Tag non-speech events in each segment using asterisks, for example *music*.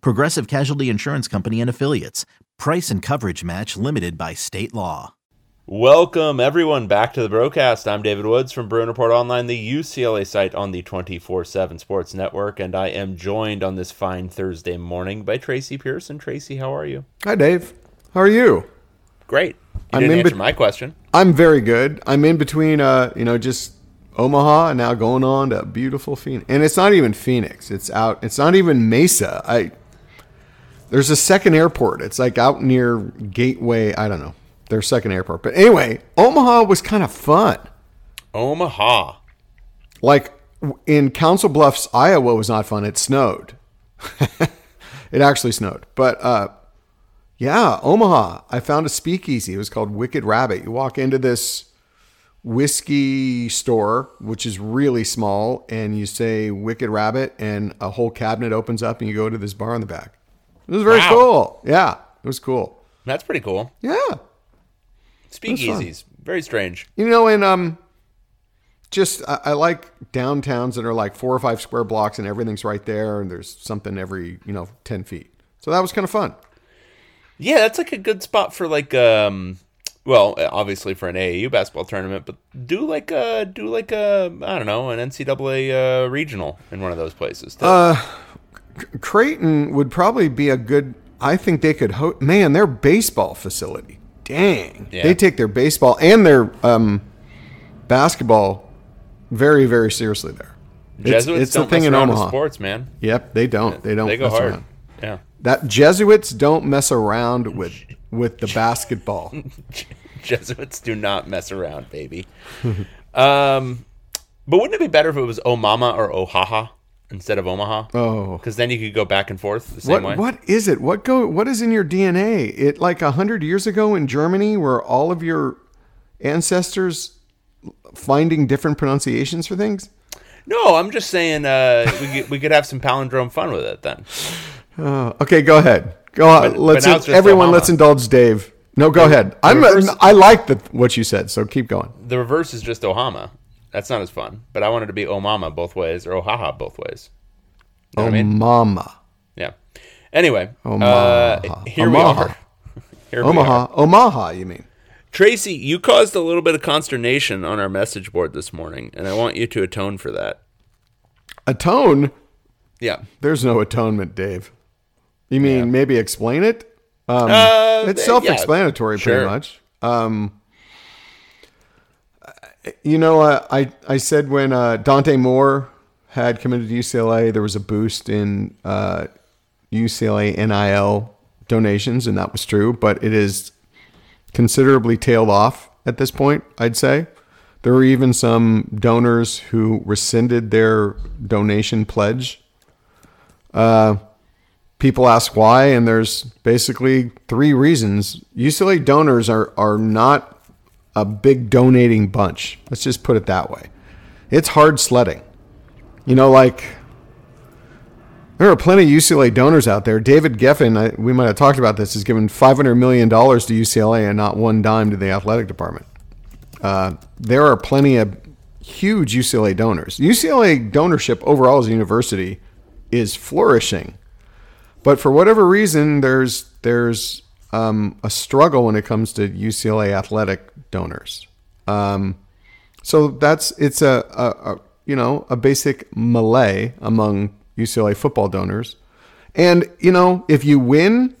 Progressive Casualty Insurance Company and Affiliates. Price and coverage match limited by state law. Welcome, everyone, back to the broadcast. I'm David Woods from Bruin Report Online, the UCLA site on the 24 7 Sports Network, and I am joined on this fine Thursday morning by Tracy Pearson. Tracy, how are you? Hi, Dave. How are you? Great. You I'm didn't in answer bet- my question. I'm very good. I'm in between, uh, you know, just Omaha and now going on to beautiful Phoenix. And it's not even Phoenix. It's out. It's not even Mesa. I there's a second airport. It's like out near Gateway. I don't know. Their second airport. But anyway, Omaha was kind of fun. Omaha. Like in Council Bluffs, Iowa was not fun. It snowed. *laughs* it actually snowed. But uh, yeah, Omaha. I found a speakeasy. It was called Wicked Rabbit. You walk into this whiskey store, which is really small, and you say Wicked Rabbit, and a whole cabinet opens up, and you go to this bar in the back. It was very Wow. cool. Yeah, it was cool. That's pretty cool. Yeah. Speakeasies. Very strange. You know, and um, just I, I like downtowns that are like four or five square blocks and everything's right there, and there's something every you know ten feet. So that was kind of fun. Yeah, that's like a good spot for like um well, obviously for an AAU basketball tournament, but do like a do like a I don't know, an NCAA uh, regional in one of those places. too. Uh, Creighton would probably be a good. I think they could. Ho- Man, their baseball facility. Dang, Yeah. they take their baseball and their um, basketball very, very seriously there. It's, Jesuits it's the thing mess in around with Omaha. sports, man. Yep, they don't. They don't. They go mess hard. around. Yeah. That Jesuits don't mess around with with the basketball. *laughs* *laughs* Jesuits do not mess around, baby. *laughs* um, but wouldn't it be better if it was Omama or Oh Ohaha instead of Omaha? Oh. because then you could go back and forth the same way. What what is it? What go what is in your DNA? It like a hundred years ago in Germany where all of your ancestors finding different pronunciations for things? No, I'm just saying uh, we could, we could have some palindrome fun with it then. Oh, *laughs* okay, go ahead. Go on. But- let's but just everyone let's indulge Dave. No, go ahead. I'm reverse- I like the what you said, so keep going. The reverse is just Ohama. That's not as fun. But I wanted to be Omama both ways or Ohaha both ways. You know Oh I mean? mama. Yeah. Anyway, Omaha. uh, here Omaha. we are. Here we are. *laughs* Omaha. Omaha, you mean. Tracy, you caused a little bit of consternation on our message board this morning, and I want you to atone for that. Atone? Yeah. There's no atonement, Dave. You mean maybe explain it? Um, Uh, it's self-explanatory, sure. pretty much. Um, you know, uh, I I said when uh, Dante Moore had committed to UCLA, there was a boost in uh, UCLA NIL donations, and that was true. But it is considerably tailed off at this point. I'd say there were even some donors who rescinded their donation pledge people ask why, and there's basically three reasons. UCLA donors are are not a big donating bunch. Let's just put it that way. It's hard sledding. You know, like there are plenty of UCLA donors out there. David Geffen, I, we might have talked about this, has given five hundred million dollars to UCLA and not one dime to the athletic department. Uh, there are plenty of huge UCLA donors. UCLA donorship overall as a university is flourishing. But for whatever reason, there's there's um, a struggle when it comes to UCLA athletic donors. Um, so that's it's a, a, a you know a basic melee among UCLA football donors, and you know if you win,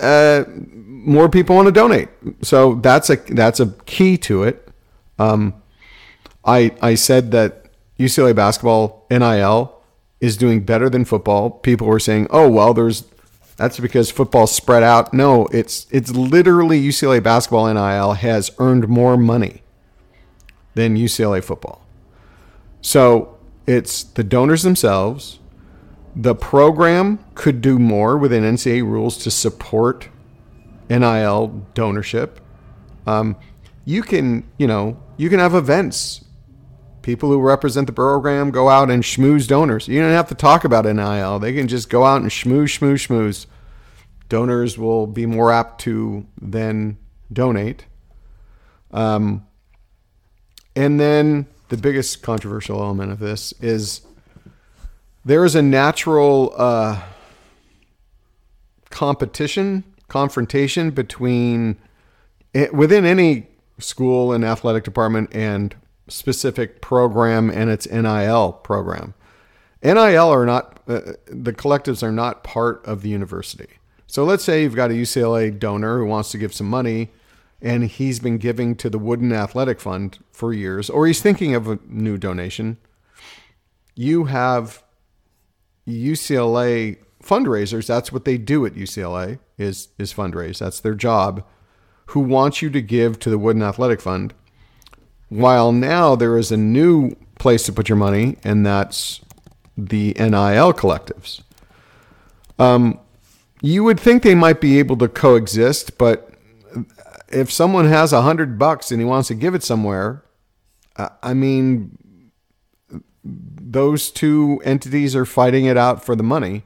uh, more people want to donate. So that's a that's a key to it. Um, I I said that UCLA basketball NIL is doing better than football. People were saying, "Oh well, there's that's because football spread out." No, it's it's literally UCLA basketball NIL has earned more money than UCLA football. So it's the donors themselves. The program could do more within NCAA rules to support NIL donorship. Um, you can, you know, you can have events. People who represent the program go out and schmooze donors. You don't have to talk about NIL. They can just go out and schmooze, schmooze, schmooze. Donors will be more apt to then donate. Um, and then the biggest controversial element of this is there is a natural uh, competition, confrontation between eh, within any school and athletic department and specific program and its NIL program. NIL are not uh, the collectives are not part of the university. So let's say you've got a UCLA donor who wants to give some money and he's been giving to the Wooden Athletic Fund for years, or he's thinking of a new donation. You have UCLA fundraisers. That's what they do at UCLA is is fundraise. That's their job. Who wants you to give to the Wooden Athletic Fund? While now there is a new place to put your money, and that's the NIL collectives. Um, you would think they might be able to coexist, but if someone has a hundred bucks and he wants to give it somewhere, I mean, those two entities are fighting it out for the money.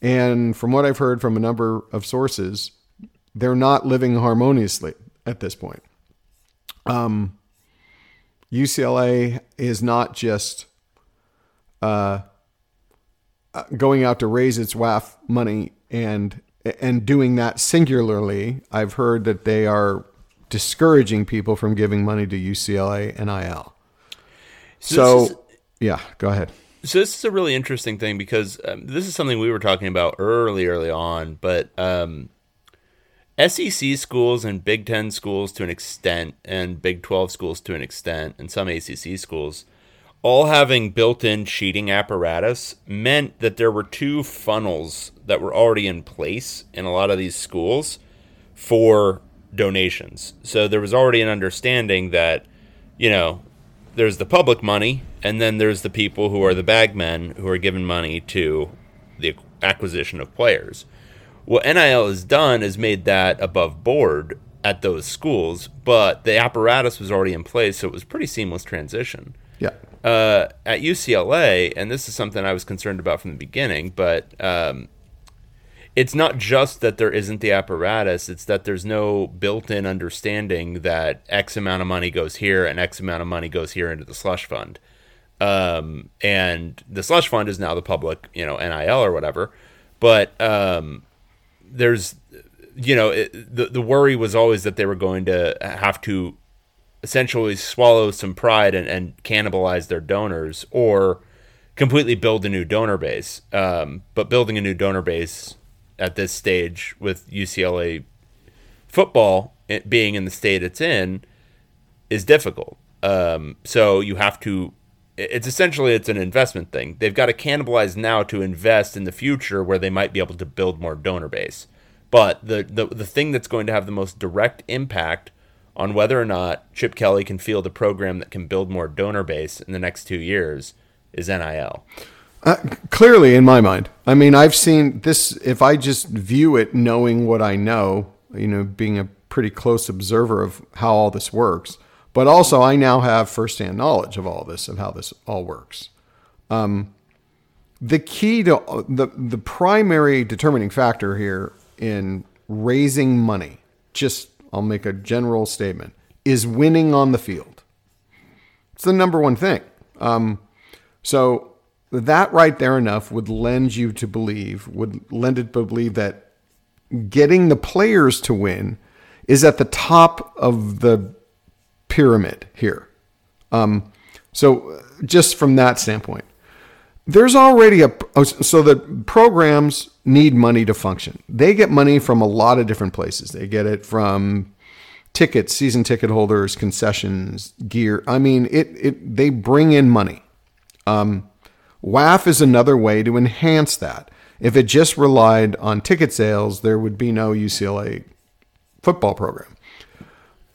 And from what I've heard from a number of sources, they're not living harmoniously at this point. Um, UCLA is not just uh, going out to raise its WAF money and and doing that singularly. I've heard that they are discouraging people from giving money to UCLA NIL. So, so is, yeah, go ahead. So this is a really interesting thing because um, this is something we were talking about early, early on. But um, SEC schools and Big Ten schools to an extent, and Big Twelve schools to an extent, and some ACC schools, all having built-in cheating apparatus, meant that there were two funnels that were already in place in a lot of these schools for donations. So there was already an understanding that, you know, there's the public money, and then there's the people who are the bagmen who are given money to the acquisition of players. What NIL has done is made that above board at those schools, but the apparatus was already in place, so it was pretty seamless transition. Yeah. Uh, at UCLA, and this is something I was concerned about from the beginning, but um, it's not just that there isn't the apparatus, it's that there's no built in understanding that X amount of money goes here and X amount of money goes here into the slush fund. Um, and the slush fund is now the public, you know, NIL or whatever. But um, there's, you know, it, the, the worry was always that they were going to have to essentially swallow some pride and, and cannibalize their donors or completely build a new donor base. Um, but building a new donor base at this stage with UCLA football being in the state it's in is difficult. Um, so you have to. It's essentially it's an investment thing. They've got to cannibalize now to invest in the future where they might be able to build more donor base. But the the, the thing that's going to have the most direct impact on whether or not Chip Kelly can field a program that can build more donor base in the next two years is NIL. Uh, clearly, in my mind, I mean, I've seen this. If I just view it, knowing what I know, you know, being a pretty close observer of how all this works, but also I now have firsthand knowledge of all this, of how this all works. Um, the key to the the primary determining factor here in raising money, just I'll make a general statement, is winning on the field. It's the number one thing. Um, so that right there enough would lend you to believe, would lend it to believe that getting the players to win is at the top of the pyramid here. Um, so just from that standpoint, there's already a oh, so the programs need money to function. They get money from a lot of different places. They get it from tickets, season ticket holders, concessions, gear. I mean, it it they bring in money. Um, WAF is another way to enhance that. If it just relied on ticket sales, there would be no UCLA football program.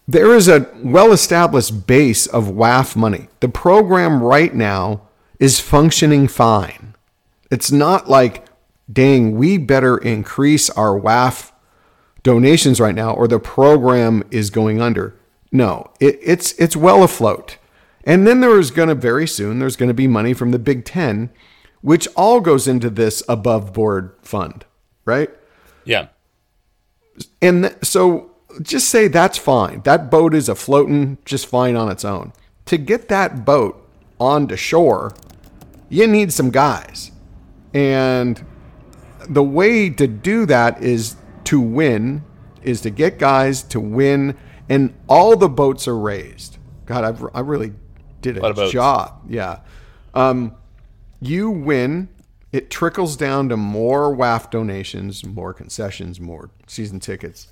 There is a well established base of WAF money. The program right now is functioning fine. It's not like, dang, we better increase our WAF donations right now or the program is going under. No, it, it's it's well afloat. And then there is going to very soon there's going to be money from the Big 10 which all goes into this above board fund, right? Yeah. And th- so just say that's fine. That boat is afloating just fine on its own. To get that boat onto shore, you need some guys. And the way to do that is to win, is to get guys to win, and all the boats are raised. God, I've, I really did a, a job. Yeah. Um, you win. It trickles down to more WAF donations, more concessions, more season tickets.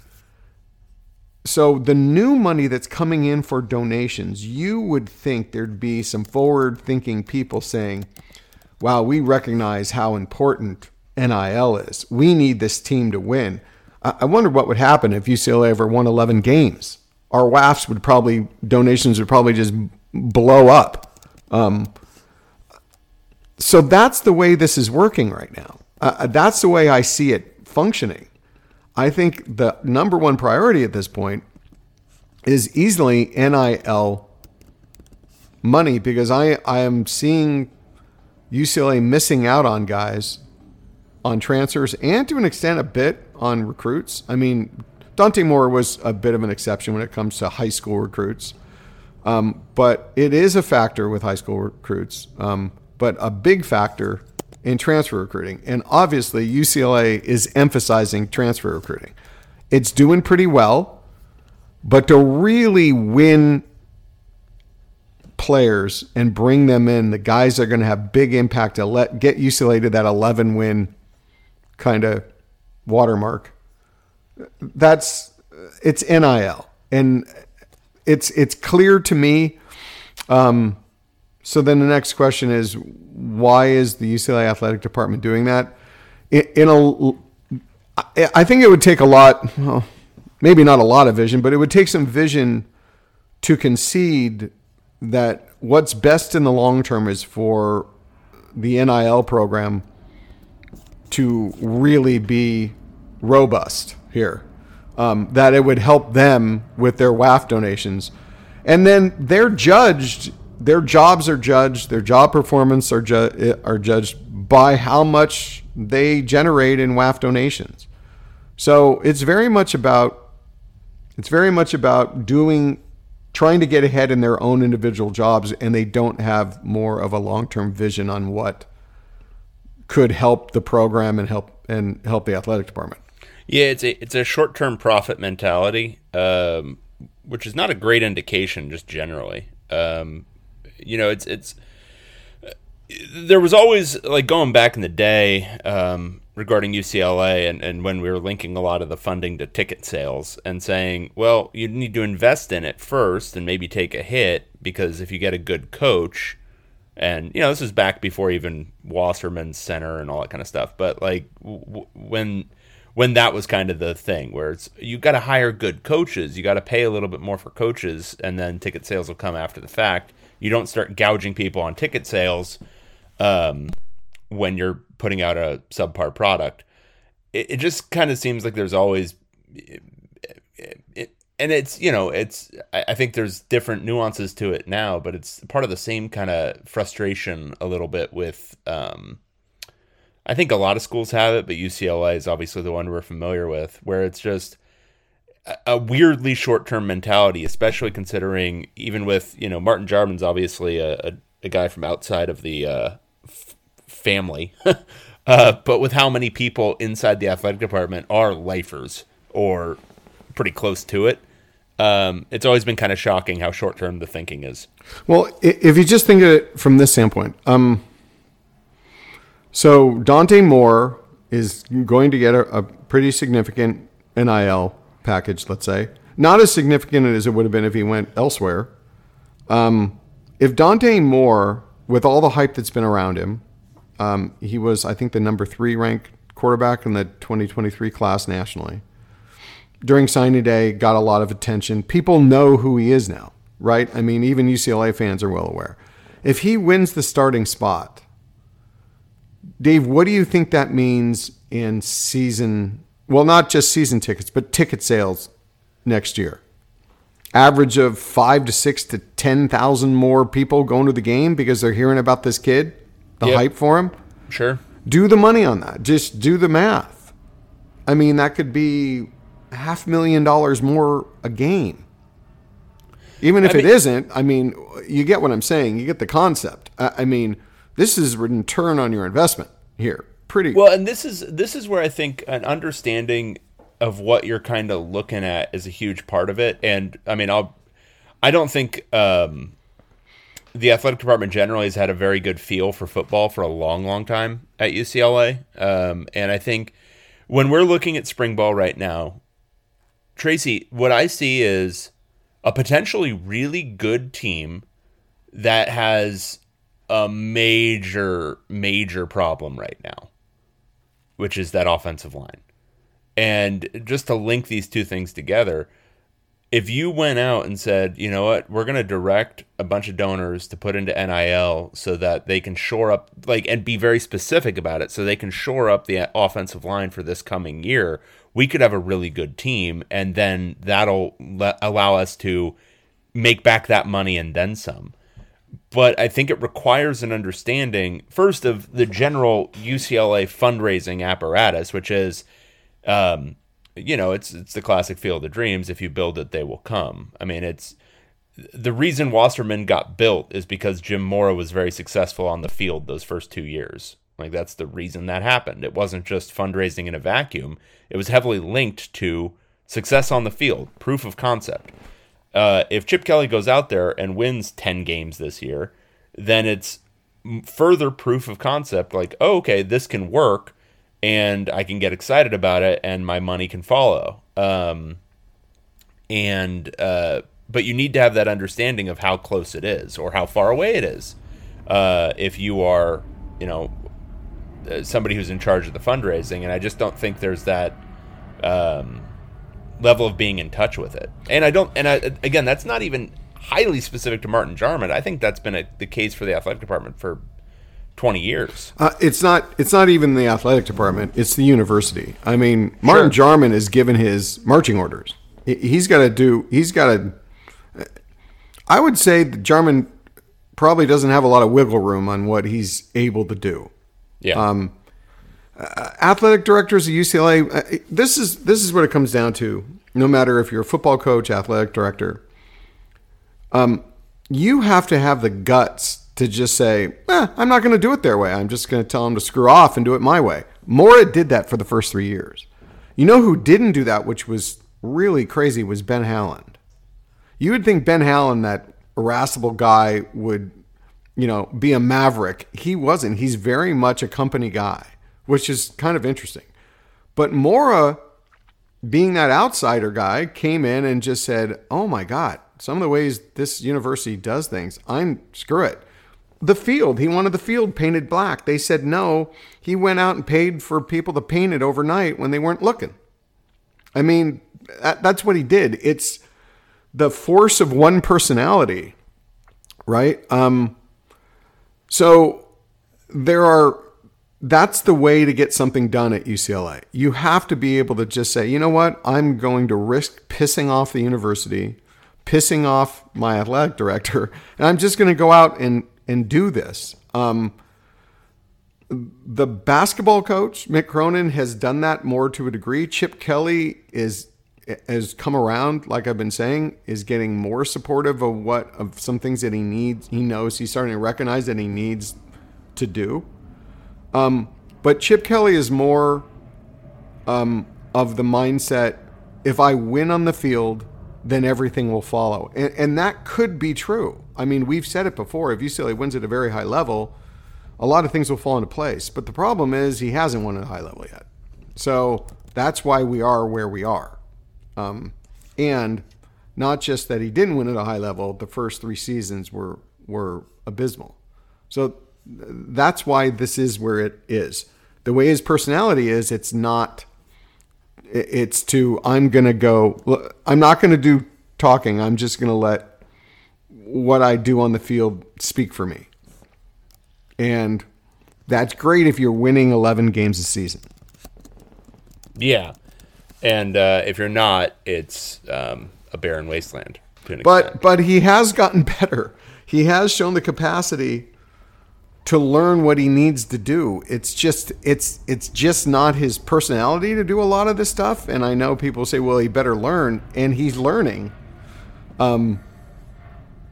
So the new money that's coming in for donations, you would think there'd be some forward-thinking people saying, "Wow, we recognize how important NIL is. We need this team to win." I wonder what would happen if UCLA ever won 11 games. Our WAFs would probably donations would probably just blow up. Um, so that's the way this is working right now. Uh, uh, that's the way I see it functioning. I think the number one priority at this point is easily NIL money because I, I am seeing UCLA missing out on guys on transfers and to an extent a bit on recruits. I mean, Dante Moore was a bit of an exception when it comes to high school recruits. Um, but it is a factor with high school recruits. Um, but a big factor in transfer recruiting. And obviously, UCLA is emphasizing transfer recruiting. It's doing pretty well, but to really win players and bring them in, the guys are going to have big impact to let get UCLA to that 11 win kind of watermark. That's it's NIL, and it's it's clear to me. Um, so then the next question is, why is the UCLA athletic department doing that? In, in a, I think it would take a lot, well, maybe not a lot of vision, but it would take some vision to concede that what's best in the long term is for the NIL program to really be robust here. Um, that it would help them with their WAF donations. And then they're judged their jobs are judged, their job performance are ju- are judged by how much they generate in WAF donations. So it's very much about it's very much about doing trying to get ahead in their own individual jobs and they don't have more of a long-term vision on what could help the program and help and help the athletic department. Yeah, it's a it's a short-term profit mentality, um, which is not a great indication just generally. Um, you know, it's it's there was always like going back in the day um, regarding UCLA and, and when we were linking a lot of the funding to ticket sales and saying, well, you need to invest in it first and maybe take a hit because if you get a good coach, and you know this is back before even Wasserman Center and all that kind of stuff, but like w- when when that was kind of the thing where it's you got to hire good coaches, you got to pay a little bit more for coaches, and then ticket sales will come after the fact you don't start gouging people on ticket sales um, when you're putting out a subpar product. It, it just kind of seems like there's always, it, it, and it's you know it's I, I think there's different nuances to it now, but it's part of the same kind of frustration a little bit with. Um, I think a lot of schools have it, but UCLA is obviously the one we're familiar with, where it's just a weirdly short-term mentality, especially considering even with you know Martin Jarmond's obviously a, a, a guy from outside of the uh, f- family, *laughs* uh, but with how many people inside the athletic department are lifers or pretty close to it, um, it's always been kind of shocking how short-term the thinking is. Well, if you just think of it from this standpoint, um, so Dante Moore is going to get a, a pretty significant NIL package, let's say. Not as significant as it would have been if he went elsewhere. Um, if Dante Moore, with all the hype that's been around him, um, he was, I think, the number three ranked quarterback in the 2023 class nationally. During signing day, got a lot of attention. People know who he is now, right? I mean, even UCLA fans are well aware. If he wins the starting spot, Dave, what do you think that means in season? Well, not just season tickets, but ticket sales next year. Average of five to six to ten thousand more people going to the game because they're hearing about this kid, the Yep. hype for him. Sure. Do the money on that. Just do the math. I mean, that could be half million dollars more a game. Even if I it mean- isn't, I mean, you get what I'm saying. You get the concept. I, I mean, this is return on your investment here. Pretty Well, and this is this is where I think an understanding of what you're kind of looking at is a huge part of it. And I mean, I'll I don't think um, the athletic department generally has had a very good feel for football for a long, long time at UCLA. Um, and I think when we're looking at spring ball right now, Tracy, what I see is a potentially really good team that has a major, major problem right now, which is that offensive line. And just to link these two things together, if you went out and said, you know what, we're going to direct a bunch of donors to put into NIL so that they can shore up, like, and be very specific about it so they can shore up the offensive line for this coming year, we could have a really good team. And then that'll le- allow us to make back that money and then some. But I think it requires an understanding, first, of the general UCLA fundraising apparatus, which is um, you know, it's it's the classic field of dreams. If you build it, they will come. I mean, it's the reason Wasserman got built is because Jim Mora was very successful on the field those first two years. Like that's the reason that happened. It wasn't just fundraising in a vacuum. It was heavily linked to success on the field, proof of concept. Uh, if Chip Kelly goes out there and wins ten games this year, then it's further proof of concept. Like, oh, okay, this can work and I can get excited about it, and my money can follow. Um, and uh, but you need to have that understanding of how close it is or how far away it is. Uh, if you are, you know, uh, somebody who's in charge of the fundraising, and I just don't think there's that um, level of being in touch with it. And I don't, and I, again, that's not even highly specific to Martin Jarmond. I think that's been a, the case for the athletic department for 20 years. Uh, it's not. It's not even the athletic department. It's the university. I mean, Martin Sure. Jarmond is given his marching orders. He- He's got to do. He's got to. I would say that Jarmond probably doesn't have a lot of wiggle room on what he's able to do. Yeah. Um, Athletic directors at UCLA. uh, This is this is what it comes down to. No matter if you're a football coach, athletic director, um, you have to have the guts to just say, eh, "I'm not going to do it their way. I'm just going to tell them to screw off and do it my way." Mora did that for the first three years. You know who didn't do that, which was really crazy, was Ben Howland. You would think Ben Howland, that irascible guy, would, you know, be a maverick. He wasn't. He's very much a company guy, which is kind of interesting. But Mora, being that outsider guy, came in and just said, "Oh my God, some of the ways this university does things, I'm screw it." The field, he wanted the field painted black. They said no. He went out and paid for people to paint it overnight when they weren't looking. I mean, that, that's what he did. It's the force of one personality, right? Um, so there are. That's the way to get something done at UCLA. You have to be able to just say, you know what, I'm going to risk pissing off the university, pissing off my athletic director, *laughs* and I'm just going to go out and and do this. Um, the basketball coach Mick Cronin has done that more to a degree. Chip Kelly is has come around, like I've been saying, is getting more supportive of what of some things that he needs. He knows he's starting to recognize that he needs to do. Um, but Chip Kelly is more um, of the mindset: if I win on the field, then everything will follow, and, and that could be true. I mean, we've said it before. If UCLA wins at a very high level, a lot of things will fall into place. But the problem is he hasn't won at a high level yet. So that's why we are where we are. Um, and not just that he didn't win at a high level, the first three seasons were were abysmal. So that's why this is where it is. The way his personality is, it's not. It's to I'm gonna go. I'm not gonna do talking. I'm just gonna let what I do on the field speak for me. And that's great if you're winning 11 games a season. Yeah, and uh, if you're not, it's um, a barren wasteland. But extent. but he has gotten *laughs* better. He has shown the capacity to learn what he needs to do. It's just it's it's just not his personality to do a lot of this stuff. And I know people say, well, he better learn, and he's learning. Um,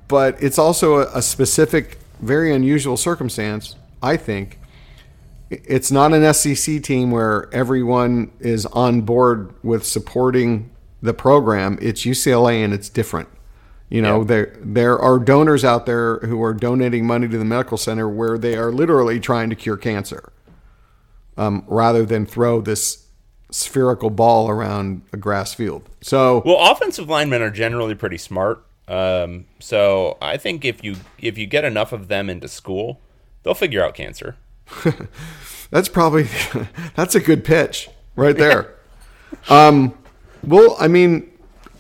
but it's also a, a specific, very unusual circumstance. I think it's not an SEC team where everyone is on board with supporting the program. It's UCLA, and it's different. You know, Yeah. there there are donors out there who are donating money to the medical center where they are literally trying to cure cancer, um, rather than throw this spherical ball around a grass field. So Well, offensive linemen are generally pretty smart. Um, so I think if you if you get enough of them into school, they'll figure out cancer. *laughs* that's probably *laughs* that's a good pitch right there. um, well, I mean,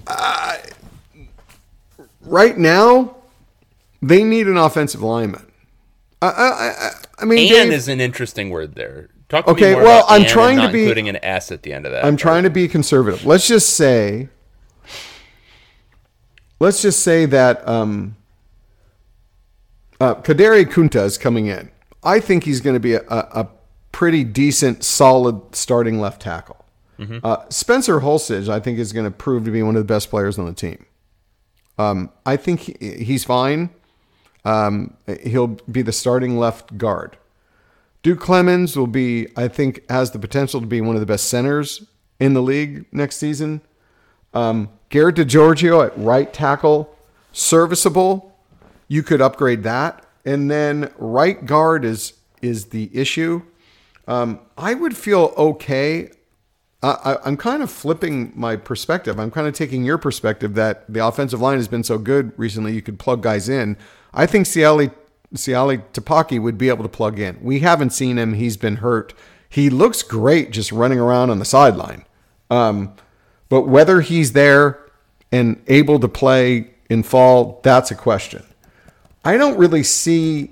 uh, right now they need an offensive lineman. I, I, I, I mean, And Dave- is an interesting word there. Talk to Okay, me more well, about I'm trying to be- including an S at the end of that. I'm trying to be conservative. Let's just say, let's just say that um, uh, Kaderi Kunta is coming in. I think he's going to be a, a, pretty decent, solid starting left tackle. Uh, Spencer Holstege, I think, is going to prove to be one of the best players on the team. Um, I think he, he's fine. Um, he'll be the starting left guard. Duke Clemens will be, I think, has the potential to be one of the best centers in the league next season. Um, Garrett DiGiorgio at right tackle, serviceable. You could upgrade that, and then right guard is is the issue. Um, I would feel okay. I, I'm kind of flipping my perspective. I'm kind of taking your perspective that the offensive line has been so good recently. You could plug guys in. I think Ciali Ciali Tapaki would be able to plug in. We haven't seen him. He's been hurt. He looks great just running around on the sideline. Um, but whether he's there and able to play in fall, that's a question. I don't really see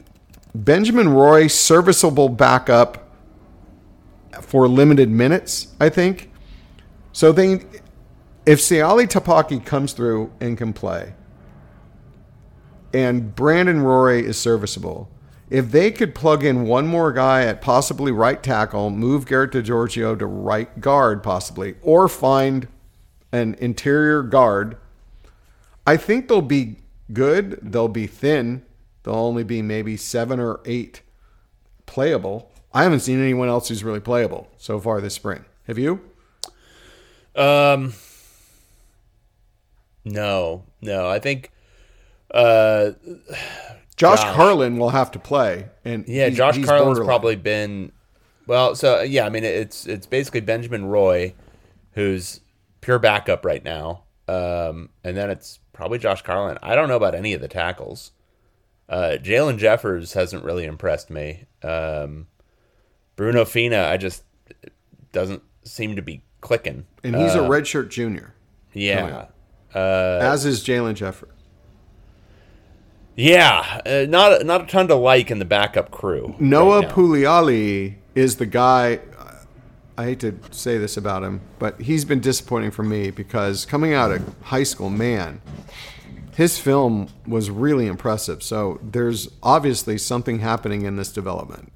Benjamin Roy serviceable backup for limited minutes, I think. So they if Siali Tapaki comes through and can play and Brandon Rory is serviceable, if they could plug in one more guy at possibly right tackle, move Garrett DiGiorgio to right guard possibly, or find an interior guard, I think they'll be good. They'll be thin. They'll only be maybe seven or eight playable. I haven't seen anyone else who's really playable so far this spring. Have you? Um, no, no. I think, uh, Josh, Josh. Carlin will have to play, and yeah, he's- Josh he's Carlin's borderline. probably been. Well, so yeah, I mean, it's it's basically Benjamin Roy, who's pure backup right now, um, and then it's probably Josh Carlin. I don't know about any of the tackles. Uh, Jalen Jeffers hasn't really impressed me. Um, Bruno Fina, I just doesn't seem to be clicking. and he's Uh, a redshirt junior, Yeah, as is Jalen Jeffrey. yeah, uh, not not a ton to like in the backup crew. Noah right. Pugliali is the guy. I hate to say this about him, but he's been disappointing for me because coming out of high school, man, his film was really impressive. So there's obviously something happening in this development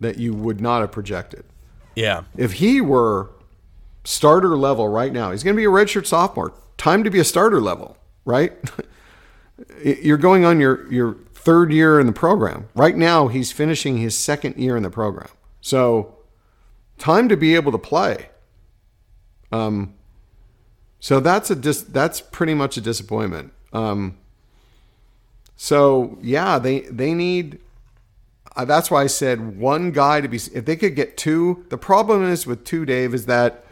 that you would not have projected. Yeah, If he were starter level right now, he's going to be a redshirt sophomore. Time to be a starter level, right? *laughs* You're going on your, your third year in the program. Right now, he's finishing his second year in the program. So, time to be able to play. Um, so that's a dis- that's pretty much a disappointment. Um, so yeah, they they need. Uh, that's why I said one guy to be. If they could get two, the problem is with two, Dave, is that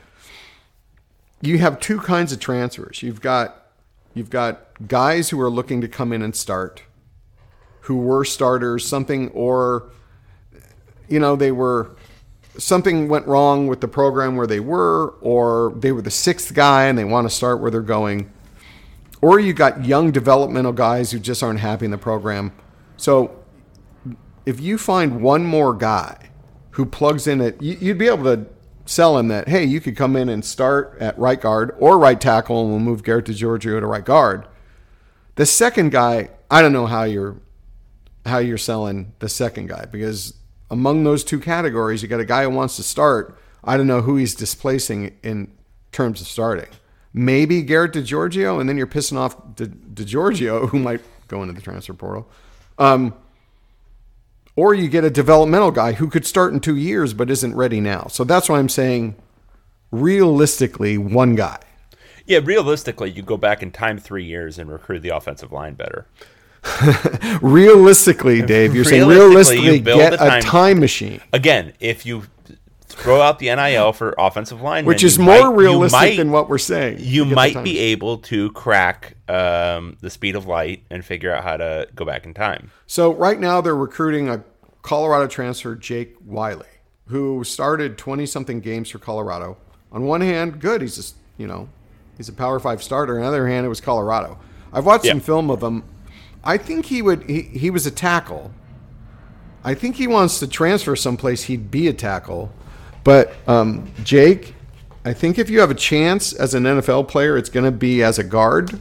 you have two kinds of transfers. You've got you've got guys who are looking to come in and start, who were starters, something or you know they were something went wrong with the program where they were, or they were the sixth guy and they want to start where they're going, or you got young developmental guys who just aren't happy in the program. So if you find one more guy who plugs in it, you'd be able to sell him that, hey, you could come in and start at right guard or right tackle, and we'll move Garrett DiGiorgio to right guard. The second guy, I don't know how you're how you're selling the second guy because among those two categories, you got a guy who wants to start. I don't know who he's displacing in terms of starting. Maybe Garrett DiGiorgio, and then you're pissing off Di- DiGiorgio, who might go into the transfer portal. Um, or you get a developmental guy who could start in two years but isn't ready now. So that's why I'm saying realistically, one guy. Yeah, realistically, you go back in time three years and recruit the offensive line better. *laughs* realistically, Dave, you're saying realistically, you get a time, time, machine. Again, if you throw out the NIL for offensive line, which is more might, realistic might, than what we're saying. You might be able to crack um, the speed of light and figure out how to go back in time. So right now they're recruiting a Colorado transfer, Jake Wiley, who started twenty something games for Colorado. On one hand, good, he's just you know he's a Power Five starter. On the other hand, it was Colorado. I've watched yeah. some film of him. I think he would. He, he was a tackle. I think he wants to transfer someplace. He'd be a tackle. But um, Jake, I think if you have a chance as an NFL player, it's going to be as a guard.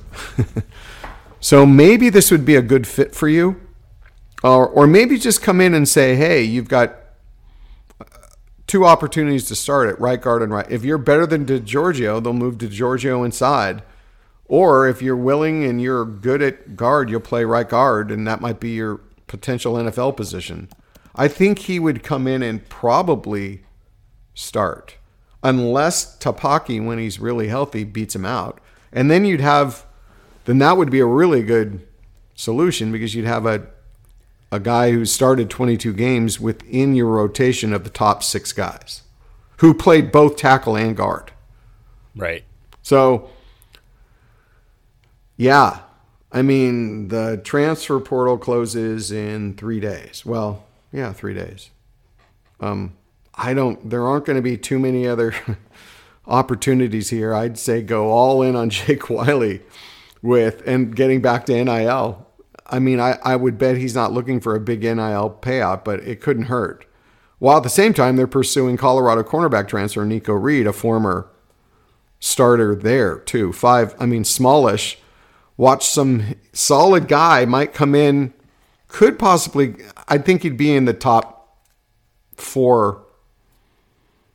*laughs* so maybe this would be a good fit for you. Or, or maybe just come in and say, hey, you've got uh, two opportunities to start at right guard and right. If you're better than DiGiorgio, they'll move DiGiorgio inside. Or if you're willing and you're good at guard, you'll play right guard, and that might be your potential NFL position. I think he would come in and probably start, unless Tupaki, when he's really healthy, beats him out. And then you'd have, then that would be a really good solution because you'd have a a guy who started 22 games within your rotation of the top six guys who played both tackle and guard. Right. So, yeah, I mean, the transfer portal closes in three days. Well, yeah, three days. Um, I don't. There aren't going to be too many other *laughs* opportunities here. I'd say go all in on *laughs* Jake Wiley with and getting back to NIL. I mean, I, I would bet he's not looking for a big NIL payout, but it couldn't hurt. While at the same time, they're pursuing Colorado cornerback transfer Nikko Reed, a former starter there too. Five, I mean, smallish. Watch some solid guy might come in, could possibly. I think he'd be in the top four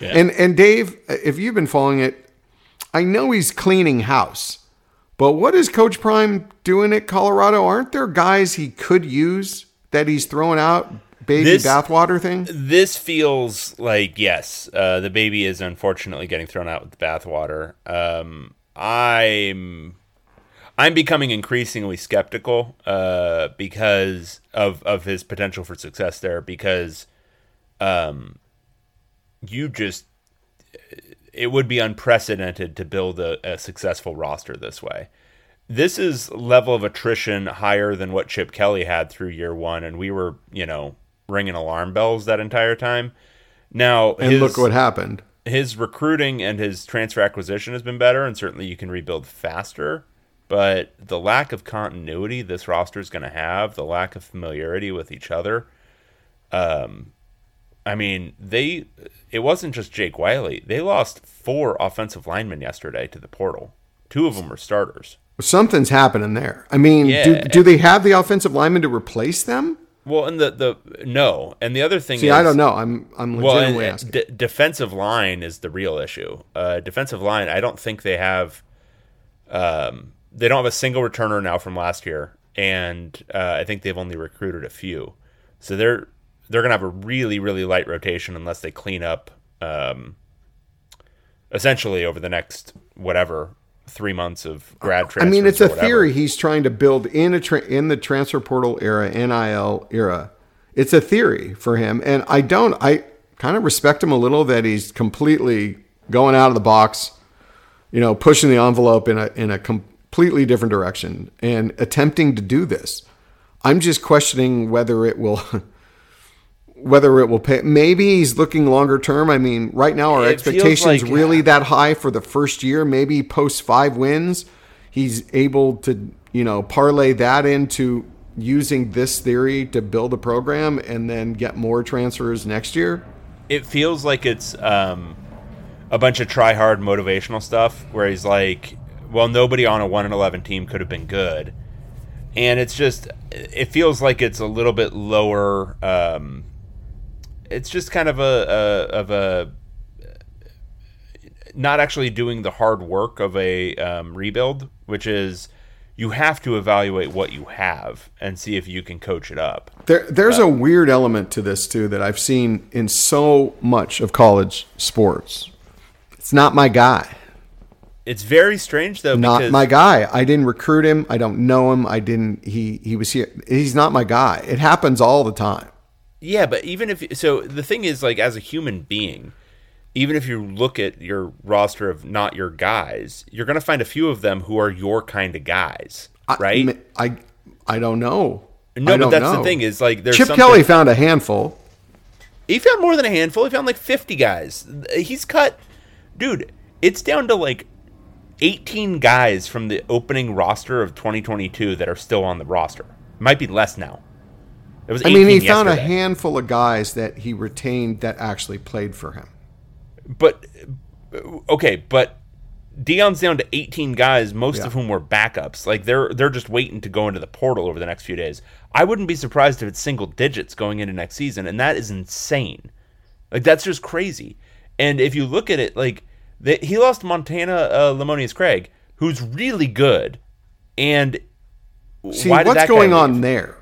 Yeah. And and Dave, if you've been following it, I know he's cleaning house. But what is Coach Prime doing at Colorado? Aren't there guys he could use that he's throwing out baby this, bathwater thing? This feels like yes, uh, the baby is unfortunately getting thrown out with the bathwater. Um, I'm I'm becoming increasingly skeptical uh, because of of his potential for success there. Because um, you just it would be unprecedented to build a, a successful roster this way. this is level of attrition higher than what Chip Kelly had through year one, and we were, you know, ringing alarm bells that entire time. Now, and his, look what happened. His recruiting and his transfer acquisition has been better, and certainly you can rebuild faster. But the lack of continuity this roster is going to have, the lack of familiarity with each other, um, I mean, they it wasn't just Jake Wiley. They lost four offensive linemen yesterday to the portal. Two of them were starters. Something's happening there. I mean, yeah. do, do they have the offensive linemen to replace them? Well, and the the no, and the other thing is See, is, I don't know. I'm I'm legitimately well, asking. D- defensive line is the real issue. Uh, defensive line, I don't think they have. Um, they don't have a single returner now from last year, and uh, I think they've only recruited a few. So they're they're gonna have a really really light rotation unless they clean up. Um, essentially over the next whatever three months of grad transfer. I mean, it's a theory he's trying to build in a tra- in the transfer portal era, NIL era. It's a theory for him, and I don't. I kind of respect him a little that he's completely going out of the box, you know, pushing the envelope in a in a completely different direction and attempting to do this. I'm just questioning whether it will. *laughs* whether it will pay. Maybe he's looking longer term. I mean, right now our it expectations like, really that high for the first year. Maybe post five wins, he's able to you know parlay that into using this theory to build a program and then get more transfers next year. It feels like it's um, a bunch of try hard motivational stuff where he's like, well, nobody on a one and eleven team could have been good. And it's just, it feels like it's a little bit lower um, it's just kind of a, a of a not actually doing the hard work of a um, rebuild, which is you have to evaluate what you have and see if you can coach it up. There, there's uh, a weird element to this too that I've seen in so much of college sports. It's not my guy. It's very strange though. Not my guy. I didn't recruit him. I don't know him. I didn't. He he was here. He's not my guy. It happens all the time. Yeah, but even if so, the thing is, like, as a human being, even if you look at your roster of not your guys, you're going to find a few of them who are your kind of guys, right? I I, I don't know. No, I but that's know. the thing is like there's Chip something... Kelly found a handful. He found more than a handful. He found like 50 guys. He's cut, dude. It's down to like 18 guys from the opening roster of 2022 that are still on the roster. Might be less now. It was. I mean, he found a handful of guys that he retained that actually played for him. But okay, but Deion's down to 18 guys, most yeah. of whom were backups. Like they're they're just waiting to go into the portal over the next few days. I wouldn't be surprised if it's single digits going into next season, and that is insane. Like that's just crazy. And if you look at it, like the, he lost Montana uh, Lemonious Craig, who's really good, and See, what's going on there?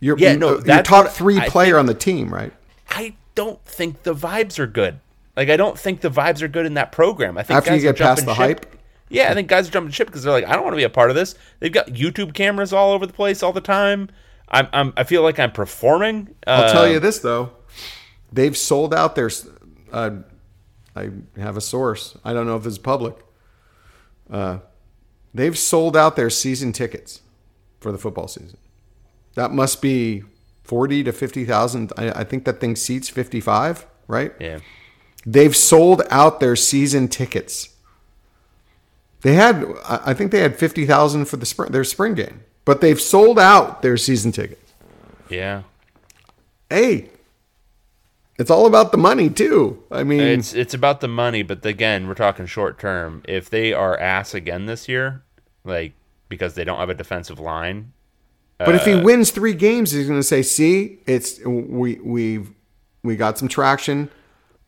You're, yeah, no, uh, you're top three player think, on the team, right? I don't think the vibes are good. Like, I don't think the vibes are good in that program. I think after you get past the ship. hype. Yeah, I think guys are jumping ship because they're like, I don't want to be a part of this. They've got YouTube cameras all over the place all the time. I'm, I'm I feel like I'm performing. I'll uh, tell you this though, they've sold out their. Uh, I have a source. I don't know if it's public. Uh, they've sold out their season tickets for the football season. That must be forty to fifty thousand. I, I think that thing seats fifty five, right? Yeah. They've sold out their season tickets. They had, I think they had fifty thousand for the spring, their spring game, but they've sold out their season tickets. Yeah. Hey, it's all about the money too. I mean, it's it's about the money, but again, we're talking short term. If they are ass again this year, like because they don't have a defensive line, but if he uh, wins three games, he's going to say, "See, it's we we've we got some traction."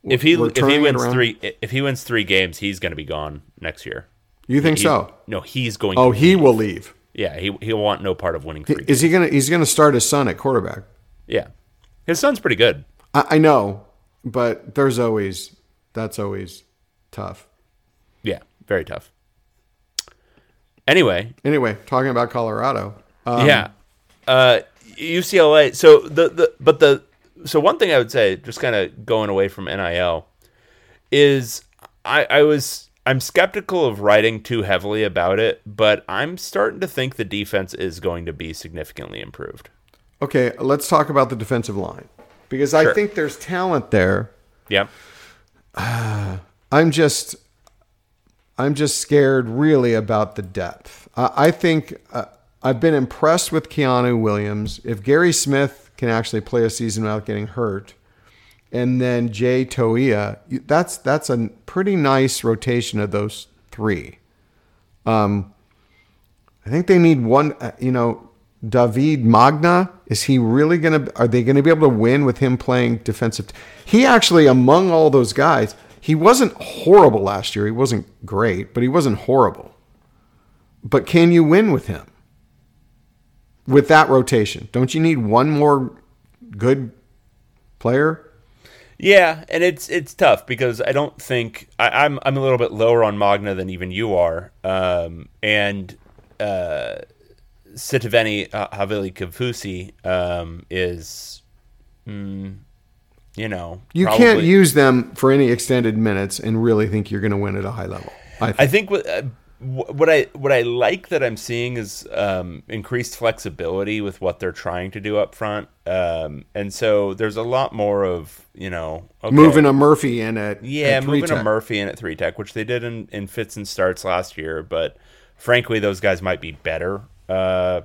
If he if he wins three if he wins three games, he's going to be gone next year. You think he, so? No, he's going. Oh, he leave. will leave. Yeah, he he'll want no part of winning three. Is he gonna? He's gonna start his son at quarterback. Yeah, his son's pretty good. I, I know, but there's always that's always tough. Yeah, very tough. Anyway, anyway, talking about Colorado. Um, yeah, uh, UCLA. So the the but the so one thing I would say, just kind of going away from NIL, is I I was I'm skeptical of writing too heavily about it, but I'm starting to think the defense is going to be significantly improved. Okay, let's talk about the defensive line because Sure. I think there's talent there. Yep. *sighs* I'm just, I'm just scared really about the depth. I, I think uh, I've been impressed with Keanu Williams. If Gary Smith can actually play a season without getting hurt, and then Jay Toia, that's that's a pretty nice rotation of those three. Um, I think they need one. uh, You know, David Magna. Is he really gonna? Are they gonna be able to win with him playing defensive? He actually, among all those guys, he wasn't horrible last year. He wasn't great, but he wasn't horrible. But can you win with him? With that rotation, don't you need one more good player? Yeah, and it's it's tough because I don't think I, I'm I'm a little bit lower on Magna than even you are, um, and uh, Sitiveni Havili Kaufusi um, is, mm, you know, You can't use them for any extended minutes and really think you're going to win at a high level. I think. I think uh, what I what I like that I'm seeing is um, increased flexibility with what they're trying to do up front, um, and so there's a lot more of you know okay, moving a Murphy in at yeah at three moving a tech. Murphy in at three tech, which they did in, in fits and starts last year, but frankly those guys might be better uh,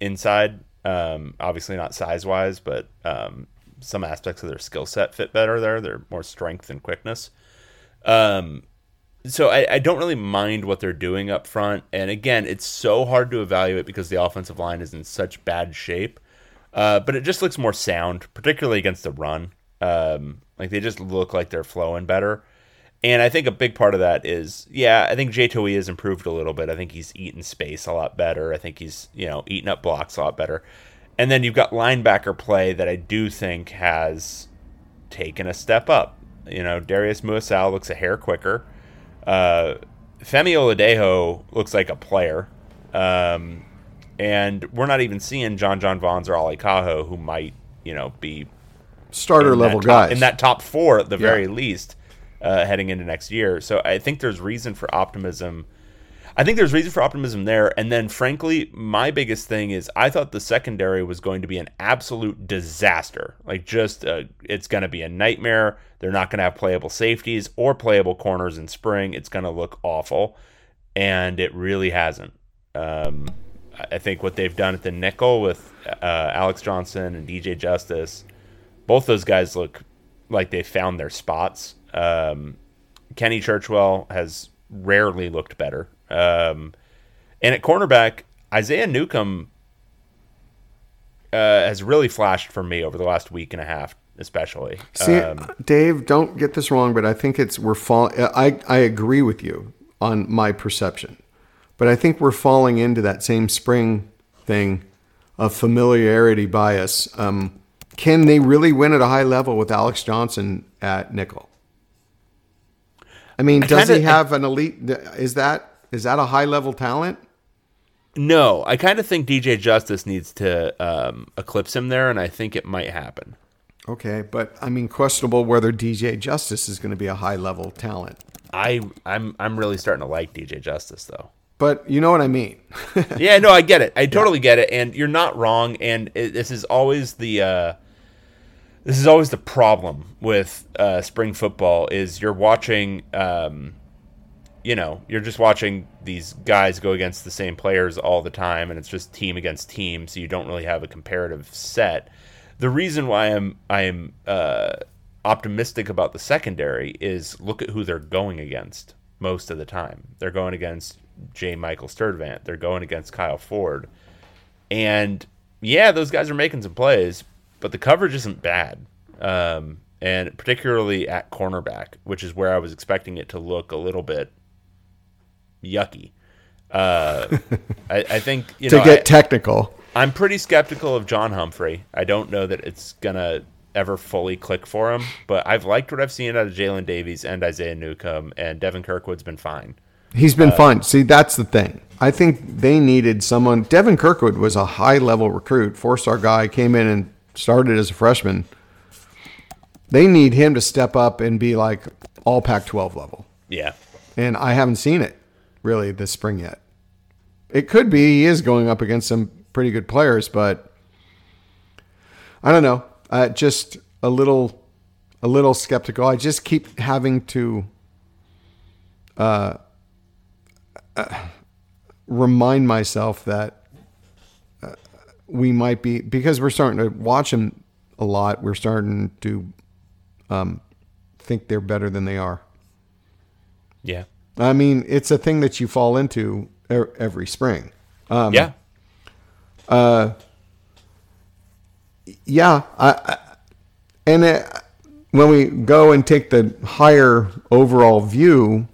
inside. Um, obviously not size wise, but um, some aspects of their skill set fit better there. They're more strength and quickness. Um, so I, I don't really mind what they're doing up front. And again, it's so hard to evaluate because the offensive line is in such bad shape. Uh, but it just looks more sound, particularly against the run. Um, like they just look like they're flowing better. And I think a big part of that is, yeah, I think Jay Toia has improved a little bit. I think he's eaten space a lot better. I think he's, you know, eaten up blocks a lot better. And then you've got linebacker play that I do think has taken a step up. You know, Darius Muasau looks a hair quicker. Uh, Femi Oladejo looks like a player. Um, and we're not even seeing JonJon Vaughns or Ale Kaho, who might, you know, be starter level top, guys in that top four at the Yeah. very least uh, heading into next year. So I think there's reason for optimism. I think there's reason for optimism there. And then, frankly, my biggest thing is I thought the secondary was going to be an absolute disaster. Like, just uh, it's going to be a nightmare. They're not going to have playable safeties or playable corners in spring. It's going to look awful, and it really hasn't. Um, I- think what they've done at the nickel with uh, Alex Johnson and DJ Justice both those guys look like they found their spots. Um, Kenny Churchwell has rarely looked better. Um, and at cornerback, Isaiah Newcomb uh, has really flashed for me over the last week and a half, especially. See, Um, Dave, don't get this wrong, but I think it's we're fall. I I agree with you on my perception, but I think we're falling into that same spring thing of familiarity bias. Um, can they really win at a high level with Alex Johnson at nickel? I mean, I does kinda- he have an elite? Is that is that a high level talent? no, I kind of think DJ Justice needs to um, eclipse him there, and I think it might happen. Okay, but I mean, questionable whether DJ Justice is going to be a high level talent. I I'm I'm really starting to like DJ Justice though. But you know what I mean. *laughs* yeah, no, I get it. I totally get it, and you're not wrong. And it, this is always the uh, this is always the problem with uh, spring football is you're watching, um, you know, you're just watching these guys go against the same players all the time, and it's just team against team, so you don't really have a comparative set. The reason why I'm I'm uh, optimistic about the secondary is look at who they're going against most of the time. They're going against J. Michael Sturdivant. They're going against Kyle Ford. And yeah, those guys are making some plays, but the coverage isn't bad. Um, and particularly at cornerback, which is where I was expecting it to look a little bit yucky. Uh, I, I think you *laughs* to know get I- technical. I'm pretty skeptical of John Humphrey. I don't know that it's gonna ever fully click for him, but I've liked what I've seen out of Jaylin Davies and Isaiah Newcomb, and Devin Kirkwood's been fine. He's been fine. See, that's the thing. I think they needed someone. Devin Kirkwood was a high level recruit, four star guy, came in and started as a freshman. They need him to step up and be like all Pac 12 level. Yeah, and I haven't seen it really this spring yet. It could be he is going up against some pretty good players, but I don't know. Uh, just a little, a little skeptical. I just keep having to uh, uh, remind myself that uh, we might be because we're starting to watch him a lot. We're starting to um, think they're better than they are. Yeah. I mean, it's a thing that you fall into er- every spring. Um, yeah. yeah, I, I, and it, when we go and take the higher overall view,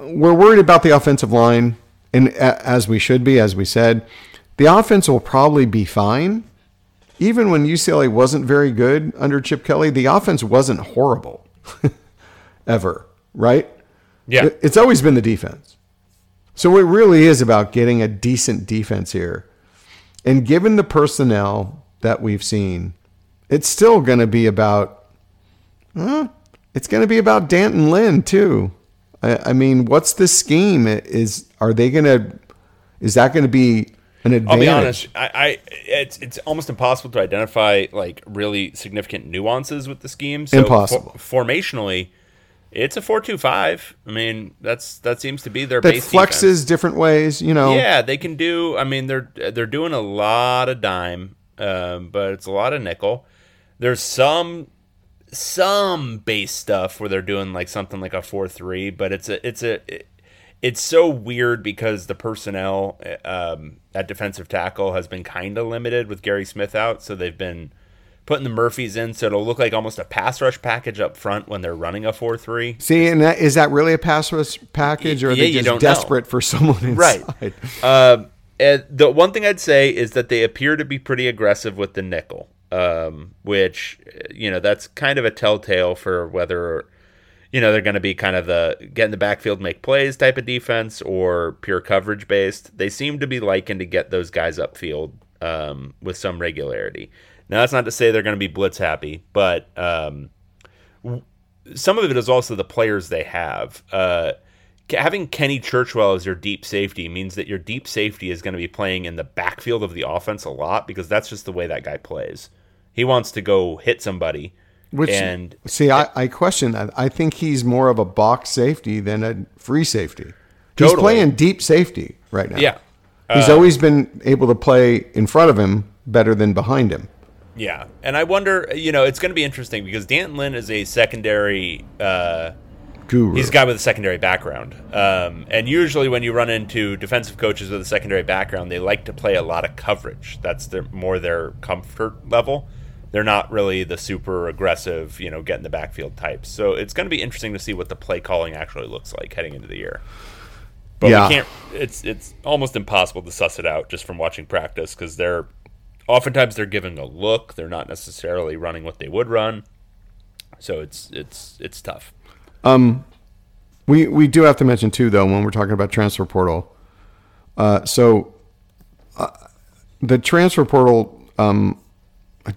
we're worried about the offensive line, and a- as we should be, as we said, the offense will probably be fine. Even when UCLA wasn't very good under Chip Kelly, the offense wasn't horrible *laughs* ever, right? Yeah. It's always been the defense. So it really is about getting a decent defense here. And given the personnel that we've seen, it's still going to be about, uh, it's going to be about D'Anton Lynn too. I, I mean, what's the scheme? Is are they going to? Is that going to be an advantage? I'll be honest. I, I it's it's almost impossible to identify like really significant nuances with the scheme. So Impossible. for- formationally, it's a four-two-five. I mean, that's that seems to be their That base flexes defense. different ways. You know. Yeah, they can do. I mean, they're they're doing a lot of dime, um, but it's a lot of nickel. There's some some base stuff where they're doing like something like a four three, but it's a it's a it- it's so weird because the personnel um, at defensive tackle has been kind of limited with Gary Smith out, so they've been putting the Murphys in, so it'll look like almost a pass rush package up front when they're running a four three. See, and that, is that really a pass rush package, or are Yeah, they just don't know. desperate for someone inside? Right. Um, and the one thing I'd say is that they appear to be pretty aggressive with the nickel, um, which you know that's kind of a telltale for whether you know they're going to be kind of the get in the backfield, make plays type of defense, or pure coverage based. They seem to be liking to get those guys upfield um, with some regularity. Now that's not to say they're going to be blitz happy, but um, some of it is also the players they have. Uh, having Kenny Churchwell as your deep safety means that your deep safety is going to be playing in the backfield of the offense a lot because that's just the way that guy plays. He wants to go hit somebody. Which and see, I, I question that. I think he's more of a box safety than a free safety. He's Totally. playing deep safety right now. yeah, he's always been able to play in front of him better than behind him. Yeah. And I wonder, you know, it's going to be interesting because D'Anton Lynn is a secondary. Uh, Guru. He's a guy with a secondary background. Um, and usually, when you run into defensive coaches with a secondary background, they like to play a lot of coverage. That's their, more their comfort level. They're not really the super aggressive, you know, get in the backfield types. So it's going to be interesting to see what the play calling actually looks like heading into the year. But Yeah. we can't. It's it's almost impossible to suss it out just from watching practice because they're oftentimes they're giving a look. They're not necessarily running what they would run. So it's it's it's tough. We we do have to mention too, though, when we're talking about transfer portal. Uh, so uh, the transfer portal, um,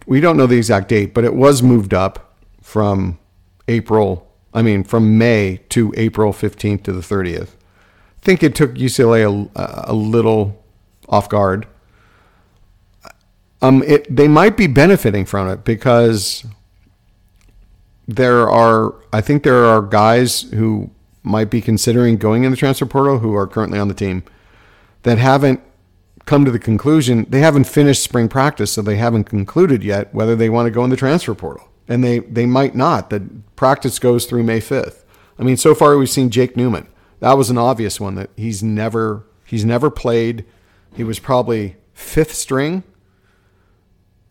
we don't know the exact date, but it was moved up from April. I mean, from May to April fifteenth to the thirtieth. I think it took UCLA a, a little off guard. Um, it they might be benefiting from it because there are I think there are guys who might be considering going in the transfer portal who are currently on the team that haven't come to the conclusion they haven't finished spring practice so they haven't concluded yet whether they want to go in the transfer portal. And they they might not. The practice goes through May 5th I mean so far we've seen Jake Newman. That was an obvious one that he's never he's never played. He was probably fifth string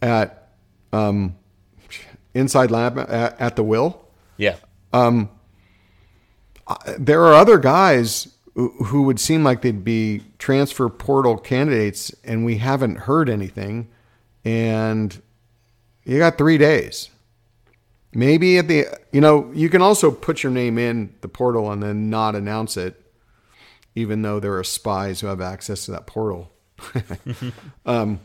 at um, inside lab at, at the will Yeah. there are other guys who who would seem like they'd be transfer portal candidates, and we haven't heard anything. And you got three days. Maybe at the, you know, you can also put your name in the portal and then not announce it, even though there are spies who have access to that portal. *laughs* um,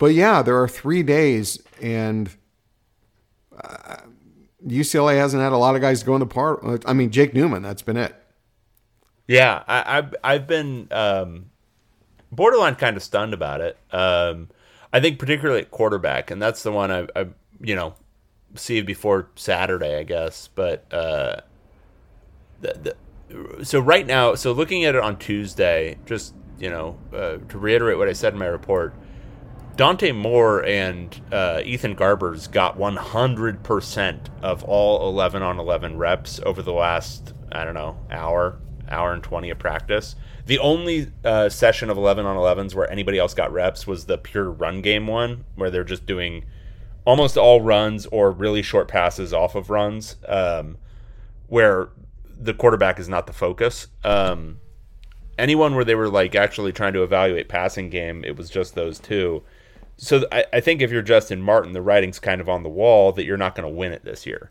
but yeah, there are three days, and uh, UCLA hasn't had a lot of guys go in the part. I mean, Jake Newman, that's been it. Yeah, I, have I've been um, borderline kind of stunned about it. Um, I think particularly at quarterback, and that's the one I, I you know see before Saturday, I guess. But uh, the, the, so right now, so looking at it on Tuesday, just you know uh, to reiterate what I said in my report, Dante Moore and uh, Ethan Garbers got 100% of all 11 on 11 reps over the last I don't know hour, hour and 20 of practice. The only uh, session of 11 on 11s where anybody else got reps was the pure run game one, where they're just doing almost all runs or really short passes off of runs, um, where the quarterback is not the focus. Um, anyone where they were like actually trying to evaluate passing game, it was just those two. So I, I think if you're Justin Martin, the writing's kind of on the wall that you're not going to win it this year.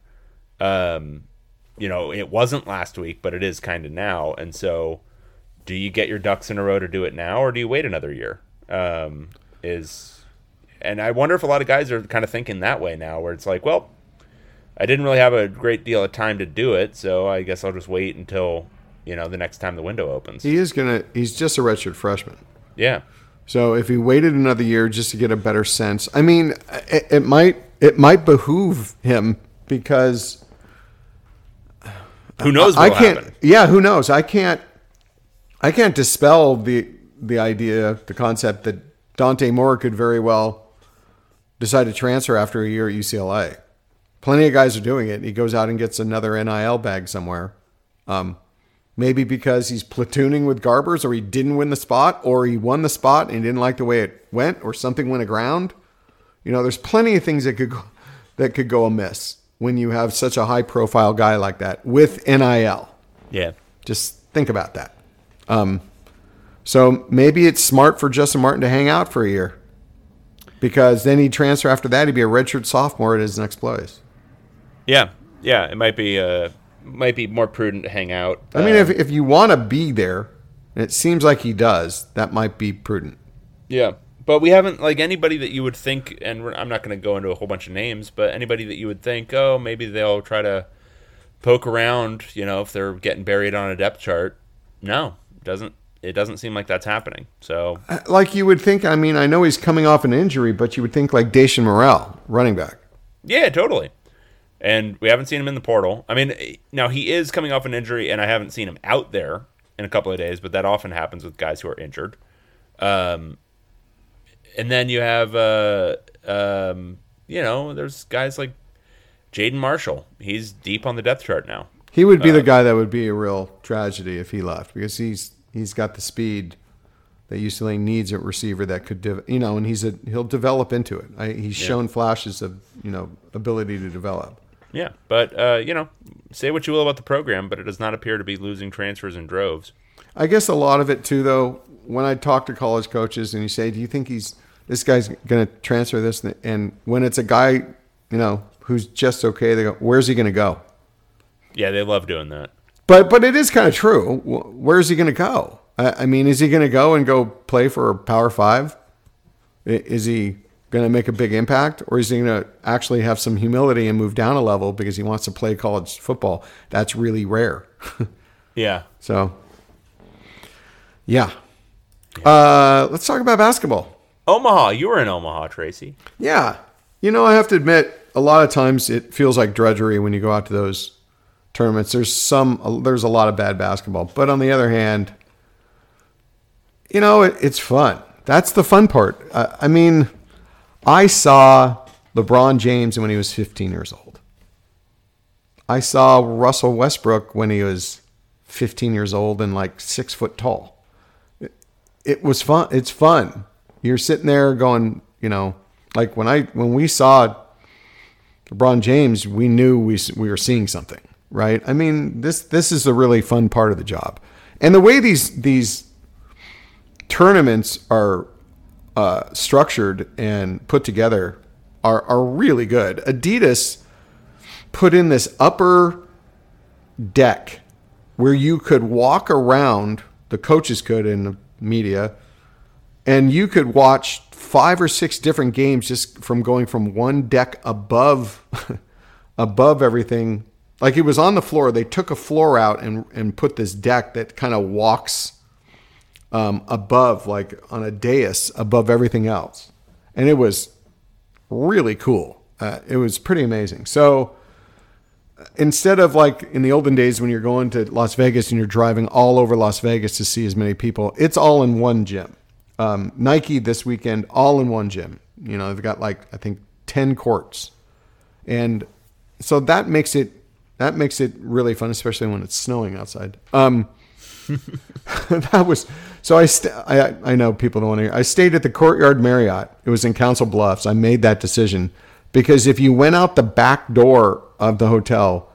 Um, you know, it wasn't last week, but it is kind of now. And so, do you get your ducks in a row to do it now, or do you wait another year? Um, is and I wonder if a lot of guys are kind of thinking that way now, where it's like, well, I didn't really have a great deal of time to do it, so I guess I'll just wait until you know the next time the window opens. He is gonna. He's just a redshirt freshman. Yeah. So if he waited another year just to get a better sense, I mean, it, it might it might behoove him because who knows? I can't. Happen. Yeah, who knows? I can't. I can't dispel the the idea, the concept that Dante Moore could very well decide to transfer after a year at UCLA. Plenty of guys are doing it. He goes out and gets another NIL bag somewhere. Um, maybe because he's platooning with Garbers, or he didn't win the spot, or he won the spot and he didn't like the way it went, or something went aground. You know, there's plenty of things that could go, that could go amiss when you have such a high profile guy like that with NIL. Yeah. Just think about that. Um, so maybe it's smart for Justin Martin to hang out for a year because then he'd transfer after that. He'd be a redshirt sophomore at his next place. Yeah, yeah, it might be uh, might be more prudent to hang out. I mean, if if you want to be there, and it seems like he does, that might be prudent. Yeah, but we haven't like anybody that you would think, and I'm not going to go into a whole bunch of names, but anybody that you would think, oh, maybe they'll try to poke around, you know, if they're getting buried on a depth chart. No, doesn't it doesn't seem like that's happening. So, Uh, Like you would think. I mean, I know he's coming off an injury, but you would think like Dacian Morrell, running back. yeah, totally. And we haven't seen him in the portal. I mean, now he is coming off an injury, and I haven't seen him out there in a couple of days, but that often happens with guys who are injured. Um, and then you have, uh, um, you know, there's guys like Jaden Marshall. He's deep on the depth chart now. He would be the guy that would be a real tragedy if he left because he's he's got the speed that UCLA needs a receiver that could, de- you know, and he's a he'll develop into it. I, he's shown flashes of you know ability to develop. Yeah, but uh, you know, say what you will about the program, but it does not appear to be losing transfers in droves. I guess a lot of it too, though. When I talk to college coaches and you say, "Do you think he's this guy's going to transfer this?" and when it's a guy, you know, who's just okay, they go, "Where's he going to go?" Yeah, they love doing that. But but it is kind of true. Where's he going to go? I, I mean, is he going to go and go play for Power Five? Is he going to make a big impact, or is he going to actually have some humility and move down a level because he wants to play college football? That's really rare. *laughs* Yeah, so, yeah. Uh, let's talk about basketball. Omaha. You were in Omaha, Tracy. Yeah. You know, I have to admit, a lot of times it feels like drudgery when you go out to those tournaments. There's some, there's a lot of bad basketball, but on the other hand, you know, it, it's fun. That's the fun part. I mean, I saw LeBron James when he was 15 years old. I saw Russell Westbrook when he was 15 years old and like six foot tall. It, it was fun. It's fun. You're sitting there going, you know, like when I when we saw LeBron James, we knew we we were seeing something, right? I mean, this this is a really fun part of the job, and the way these these tournaments are uh, structured and put together are are really good. Adidas put in this upper deck where you could walk around. The coaches could in the media, and you could watch five or six different games just from going from one deck above *laughs* above everything. Like it was on the floor. They took a floor out and and put this deck that kind of walks um, above, like on a dais above everything else, and it was really cool. Uh, it was pretty amazing. So instead of like in the olden days when you're going to Las Vegas and you're driving all over Las Vegas to see as many people, it's all in one gym. Um, Nike this weekend, all in one gym. You know, they've got like I think ten courts, and so that makes it that makes it really fun, especially when it's snowing outside. Um, *laughs* that was so. I, st- I I know people don't want to. Hear. I stayed at the Courtyard Marriott. It was in Council Bluffs. I made that decision because if you went out the back door of the hotel,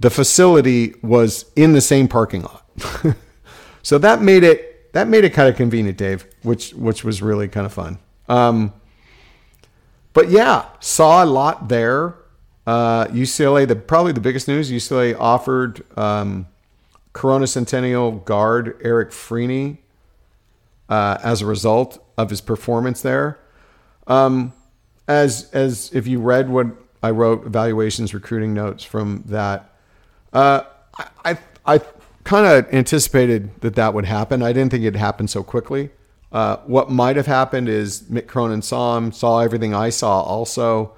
the facility was in the same parking lot. *laughs* so that made it that made it kind of convenient, Dave, which which was really kind of fun. Um, but yeah, saw a lot there. Uh, UCLA, the probably the biggest news. UCLA offered um, Corona Centennial guard Eric Freeny uh, as a result of his performance there. Um, as as if you read what I wrote, evaluations, recruiting notes from that, uh, I I, I kind of anticipated that that would happen. I didn't think it'd happen so quickly. Uh, what might have happened is Mick Cronin saw him, saw everything I saw also,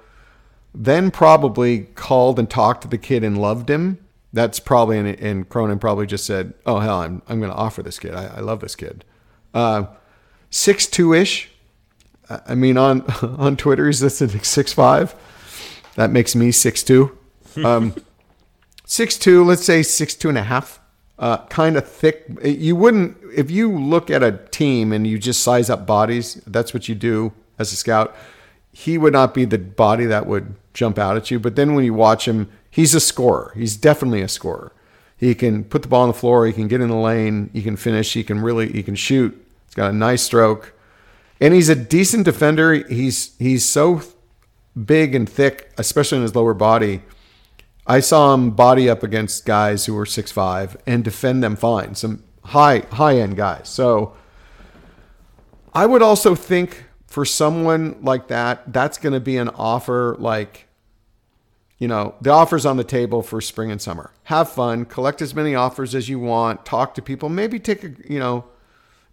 then probably called and talked to the kid and loved him. That's probably, and, and Cronin probably just said, "Oh hell, I'm I'm going to offer this kid. I, I love this kid." Uh, six two ish. I mean, on *laughs* on Twitter he's listed six five. That makes me six two. Um, *laughs* six two. Let's say six two and a half uh, kind of thick. You wouldn't, if you look at a team and you just size up bodies, that's what you do as a scout. He would not be the body that would jump out at you. But then when you watch him, he's a scorer. He's definitely a scorer. He can put the ball on the floor. He can get in the lane. He can finish. He can really, he can shoot. Got a nice stroke. And he's a decent defender. He's, he's so big and thick, especially in his lower body I saw him body up against guys who were six five and defend them fine. Some high high end guys. So I would also think for someone like that, that's going to be an offer like, you know, the offers on the table for spring and summer. Have fun, collect as many offers as you want, talk to people, maybe take a, you know,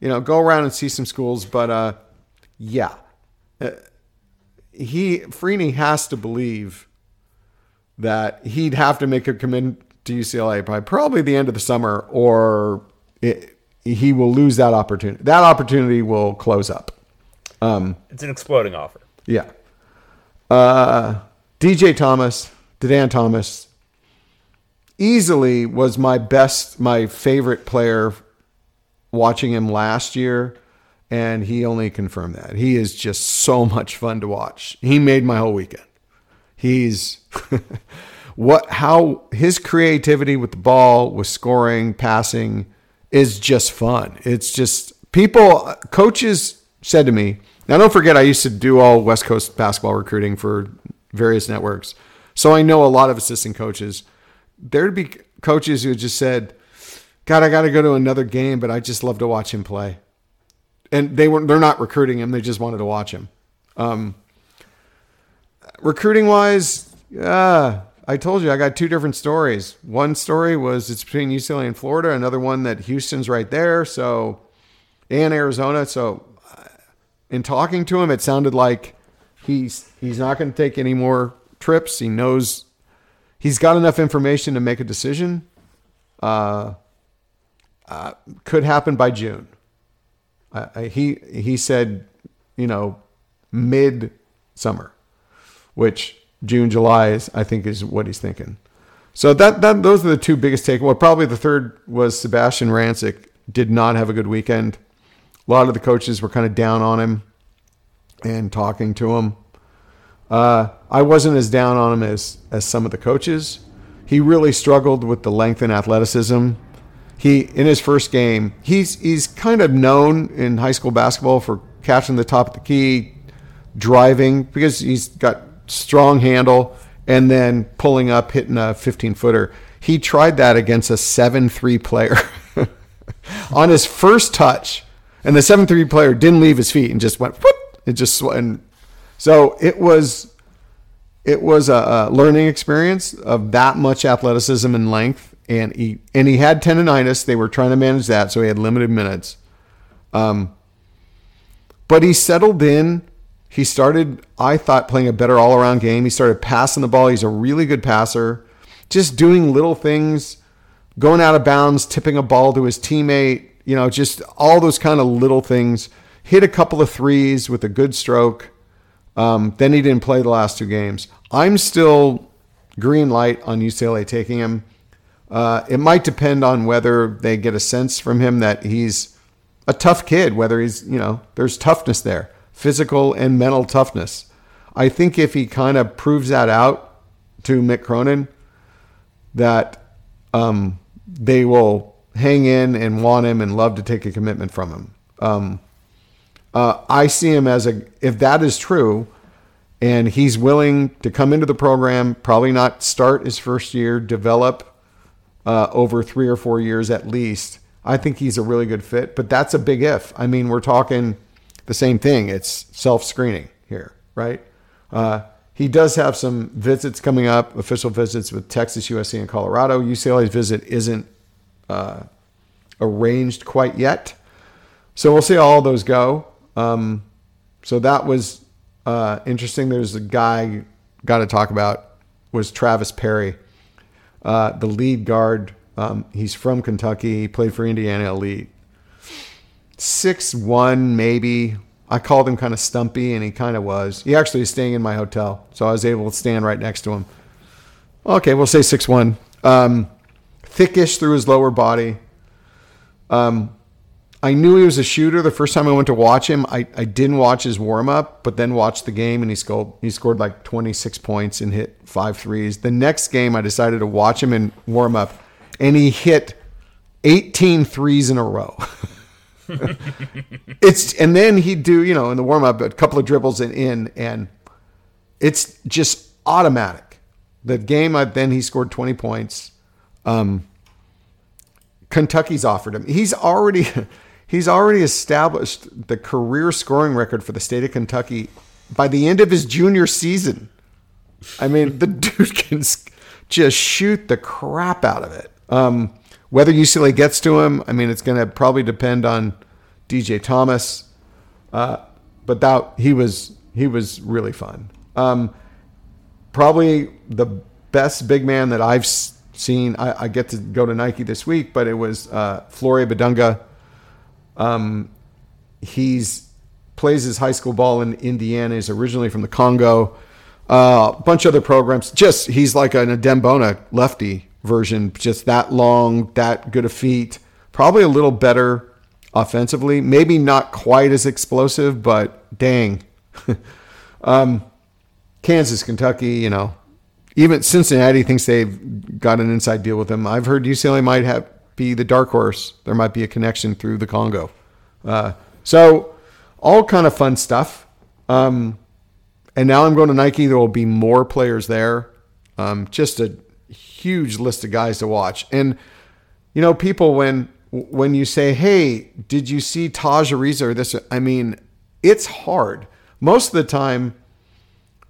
you know, go around and see some schools. But uh, yeah, uh, he Freeny has to believe that he'd have to make a commitment to UCLA by probably the end of the summer, or it, he will lose that opportunity. That opportunity will close up. Um, it's an exploding offer. Yeah. Uh, DJ Thomas, Dedan Thomas, easily was my best, my favorite player watching him last year. And he only confirmed that. He is just so much fun to watch. He made my whole weekend. He's *laughs* what how his creativity with the ball, with scoring, passing is just fun. It's just people coaches said to me, now don't forget I used to do all West Coast basketball recruiting for various networks. So I know a lot of assistant coaches. There'd be coaches who just said, God, I got to go to another game, but I just love to watch him play. And they were they're not recruiting him; they just wanted to watch him. Um, recruiting wise, I told you I got two different stories. One story was it's between UCLA and Florida. Another one that Houston's right there, so and Arizona. So, in talking to him, it sounded like he's he's not going to take any more trips. He knows he's got enough information to make a decision. Uh, uh, could happen by June. Uh, he he said, you know, mid summer which June, July is, I think, is what he's thinking. So that, that those are the two biggest takeaways. Well, probably the third was Sebastian Rancik did not have a good weekend. A lot of the coaches were kind of down on him and talking to him. Uh, I wasn't as down on him as as some of the coaches. He really struggled with the length and athleticism. He in his first game, he's he's kind of known in high school basketball for catching the top of the key, driving because he's got strong handle, and then pulling up, hitting a 15 footer. He tried that against a 7 3 player *laughs* on his first touch. And the 7 3 player didn't leave his feet and just went, whoop, it just, and so it was, it was a, a learning experience of that much athleticism and length, and he and he had tendonitis. They were trying to manage that, so he had limited minutes. Um, but he settled in. He started, I thought, playing a better all around game. He started passing the ball. He's a really good passer. Just doing little things, going out of bounds, tipping a ball to his teammate, you know, just all those kind of little things. Hit a couple of threes with a good stroke. Um, then he didn't play the last two games. I'm still green light on UCLA taking him. Uh, it might depend on whether they get a sense from him that he's a tough kid, whether he's, you know, there's toughness there, physical and mental toughness. I think if he kind of proves that out to Mick Cronin, that um, they will hang in and want him and love to take a commitment from him. Um, uh, I see him as a, if that is true, and he's willing to come into the program, probably not start his first year, develop uh, over three or four years at least. I think he's a really good fit, but that's a big if. I mean, we're talking the same thing. It's self screening here, right? Uh, he does have some visits coming up, official visits with Texas, USC, and Colorado. UCLA's visit isn't uh, arranged quite yet. So we'll see how all those go. Um, so that was uh, interesting. There's a guy got to talk about was Travis Perry, uh, the lead guard. Um, he's from Kentucky. He played for Indiana Elite. Six one maybe. I called him kind of stumpy, and he kind of was. He actually is staying in my hotel, so I was able to stand right next to him. Okay, we'll say six one. Um, thickish through his lower body. Um, I knew he was a shooter the first time I went to watch him. I, I didn't watch his warm up, but then watched the game and he scored he scored like 26 points and hit five threes. The next game I decided to watch him in warm up and he hit 18 threes in a row. *laughs* it's and then he'd do, you know, in the warm up a couple of dribbles and in and it's just automatic. The game I, then he scored 20 points. Um, Kentucky's offered him. He's already *laughs* he's already established the career scoring record for the state of Kentucky by the end of his junior season. I mean, the *laughs* dude can just shoot the crap out of it. Um, whether UCLA gets to him, I mean, it's going to probably depend on DJ Thomas. Uh, but that he was he was really fun. Um, probably the best big man that I've seen. I, I, get to go to Nike this week, but it was uh, Flory Bidunga. Um, he's plays his high school ball in Indiana. He's originally from the Congo. Uh, a bunch of other programs. Just he's like an Adem Bona lefty version. Just that long, that good of feet. Probably a little better offensively. Maybe not quite as explosive, but dang. *laughs* um, Kansas, Kentucky, you know, even Cincinnati thinks they've got an inside deal with him. I've heard UCLA might have be the dark horse. There might be a connection through the Congo. Uh, so all kind of fun stuff. Um, and now I'm going to Nike. There will be more players there. Um, just a huge list of guys to watch. And you know, people when when you say, "Hey, did you see Tajh Ariza or this?" I mean, it's hard. Most of the time,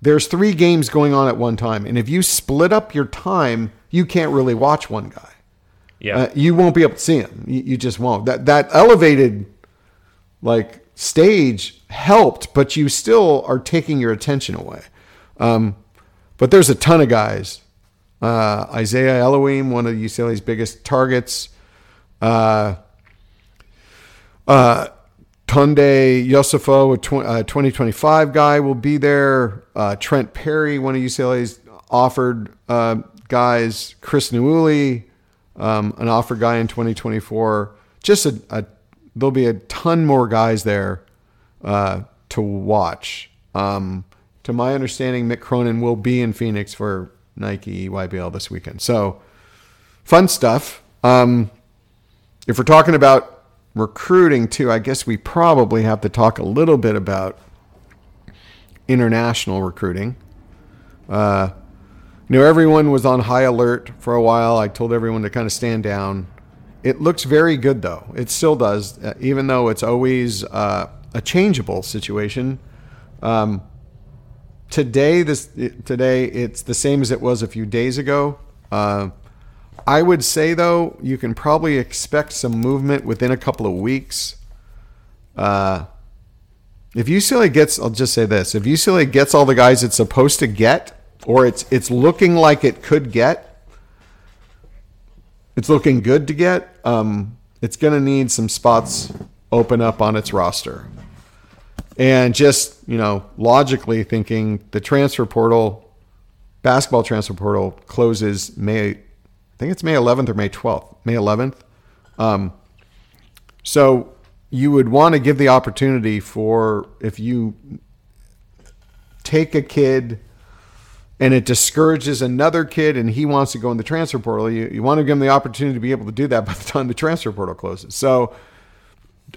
there's three games going on at one time, and if you split up your time, you can't really watch one guy. Yeah, uh, you won't be able to see him. You, you just won't. That that elevated like stage helped, but you still are taking your attention away. Um, but there's a ton of guys. Uh, Isaiah Elohim, one of UCLA's biggest targets. Uh, uh, Tounde Yessoufou, a tw- uh, 2025 guy, will be there. Uh, Trent Perry, one of UCLA's offered uh, guys. Chris Nwuli, um, an offer guy in 2024. Just a, a, there'll be a ton more guys there uh, to watch. Um, to my understanding, Mick Cronin will be in Phoenix for Nike YBL this weekend. So fun stuff. Um, if we're talking about recruiting too, I guess we probably have to talk a little bit about international recruiting. Uh, you know, everyone was on high alert for a while. I told everyone to kind of stand down. It looks very good, though. It still does, uh, even though it's always uh, a changeable situation. Um, today this today it's the same as it was a few days ago. Uh, I would say though you can probably expect some movement within a couple of weeks. Uh, if UCLA gets, I'll just say this: if UCLA gets all the guys it's supposed to get, or it's it's looking like it could get, it's looking good to get. Um, it's going to need some spots open up on its roster, and just you know logically thinking the transfer portal, basketball transfer portal closes May, I think it's May 11th or May 12th, May 11th. Um, so you would want to give the opportunity for if you take a kid and it discourages another kid and he wants to go in the transfer portal, you, you want to give him the opportunity to be able to do that *laughs* by the time the transfer portal closes. So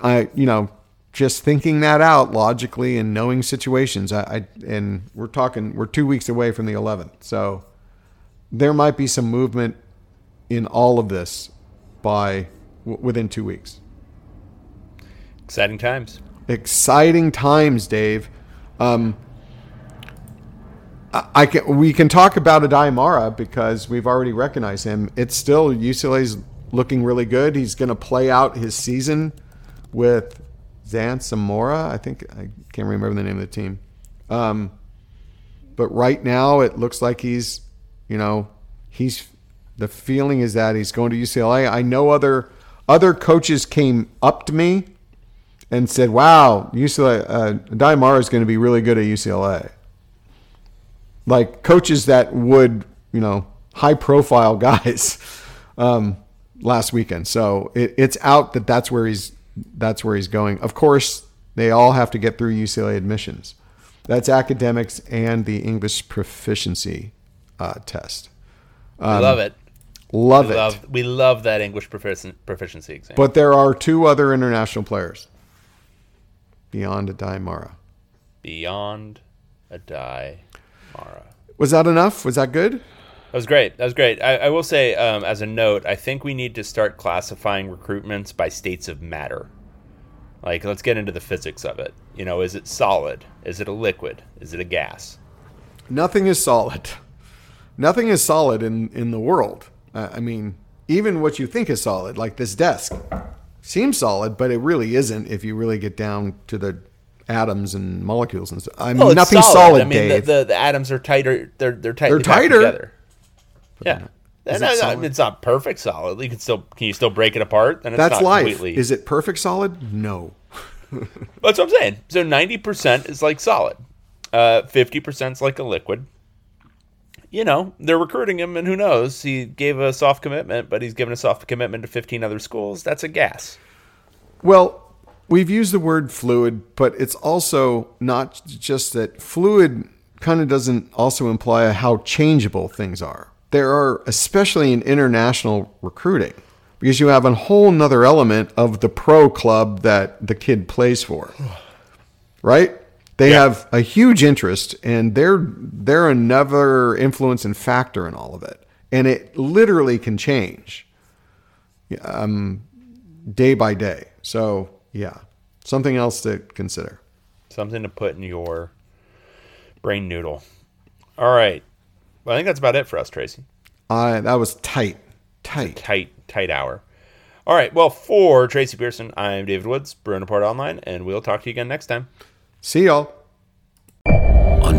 I, you know, just thinking that out logically and knowing situations, I, I and we're talking, we're two weeks away from the 11th. So there might be some movement in all of this by w- within two weeks. Exciting times. Exciting times, Dave. Um, I can we can talk about Aday Mara because we've already recognized him. It's still UCLA's looking really good. He's going to play out his season with Zan Samora. I think I can't remember the name of the team. Um, but right now it looks like he's, you know, he's the feeling is that he's going to UCLA. I know other other coaches came up to me and said, "Wow, UCLA uh, is going to be really good at UCLA." Like coaches that would, you know, high profile *laughs* guys um, last weekend. So it, it's out that that's where he's that's where he's going. Of course, they all have to get through UCLA admissions. That's academics and the English proficiency uh, test. Um, love it. Love we it. Love, we love that English proficiency exam. But there are two other international players beyond Aday Mara. Beyond Aday Was that enough? Was that good? That was great. That was great. I, I will say, um, as a note, I think we need to start classifying recruitments by states of matter. Like, let's get into the physics of it. You know, is it solid? Is it a liquid? Is it a gas? Nothing is solid. Nothing is solid in, in the world. Uh, I mean, even what you think is solid, like this desk, seems solid, but it really isn't if you really get down to the atoms and molecules and stuff. I mean, well, nothing solid. solid. I mean, the, the, the, atoms are tighter. They're they're, tight, they're tighter together. yeah. It no, it's not perfect solid. You can still can you still break it apart? And that's life. Completely... Is it perfect solid? No. *laughs* that's what I'm saying. So ninety percent is like solid. Uh, fifty percent is like a liquid. You know, they're recruiting him, and who knows? He gave a soft commitment, but he's given a soft commitment to fifteen other schools. That's a gas. Well, we've used the word fluid, but it's also not just that fluid kind of doesn't also imply how changeable things are. There are, especially in international recruiting, because you have a whole nother element of the pro club that the kid plays for. *sighs* Right? They yeah. have a huge interest and they're they're another influence and factor in all of it. And it literally can change um, day by day. So yeah. Something else to consider. Something to put in your brain noodle. All right. Well, I think that's about it for us, Tracy. Uh, that was tight. Tight. Tight, tight hour. All right. Well, for Tracy Pierson, I'm David Woods, Report Online, and we'll talk to you again next time. See y'all.